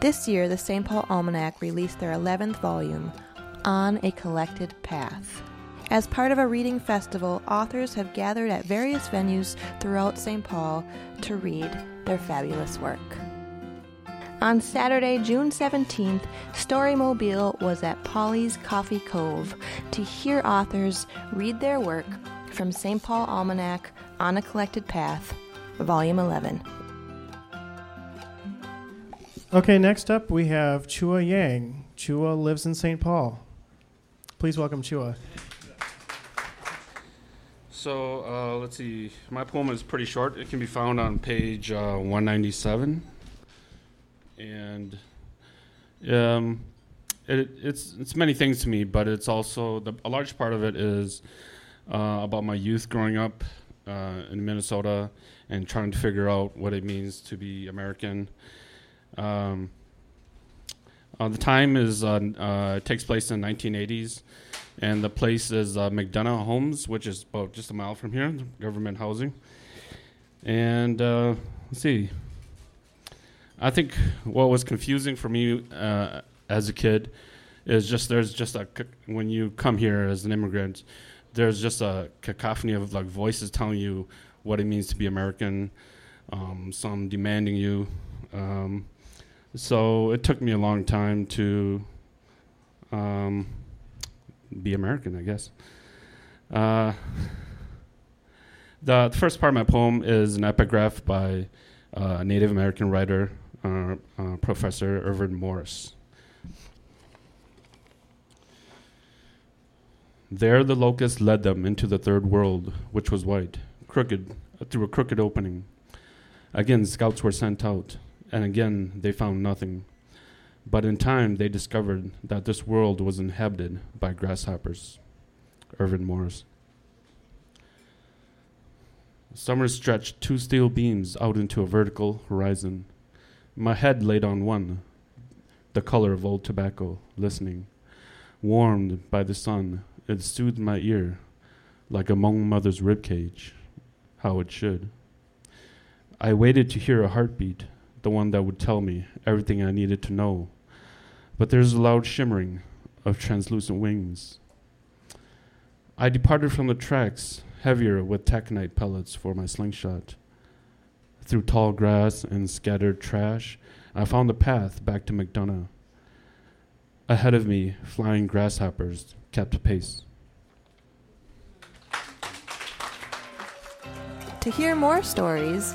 This year, the St. Paul Almanac released their 11th volume, On a Collected Path. As part of a reading festival, authors have gathered at various venues throughout St. Paul to read their fabulous work. On Saturday, June 17th, Storymobile was at Polly's Coffee Cove to hear authors read their work from St. Paul Almanac on a Collected Path, Volume 11. Okay, next up we have Chua Yang. Chua lives in St. Paul. Please welcome Chua. So uh, let's see. My poem is pretty short. It can be found on page uh, 197, and um, it, it's it's many things to me, but it's also the, a large part of it is uh, about my youth growing up uh, in Minnesota and trying to figure out what it means to be American. Um, uh, the time is uh, uh, takes place in the 1980s, and the place is uh, McDonough Homes, which is about just a mile from here, government housing. And let's see. I think what was confusing for me uh, as a kid is just there's just a when you come here as an immigrant, there's just a cacophony of like voices telling you what it means to be American, um, some demanding you. Um, so it took me a long time to um, be American, I guess. Uh, the, first part of my poem is an epigraph by uh, Native American writer, uh, uh Professor Irvin Morris. There the locust led them into the third world, which was white, crooked, through a crooked opening. Again, scouts were sent out, and again they found nothing. But in time they discovered that this world was inhabited by grasshoppers. Irvin Morris. Summer stretched two steel beams out into a vertical horizon. My head laid on one, the color of old tobacco, listening. Warmed by the sun, it soothed my ear like a young mother's rib cage, how it should. I waited to hear a heartbeat, the one that would tell me everything I needed to know. But there's a loud shimmering of translucent wings. I departed from the tracks, heavier with taconite pellets for my slingshot. Through tall grass and scattered trash, I found the path back to McDonough. Ahead of me, flying grasshoppers kept pace. To hear more stories,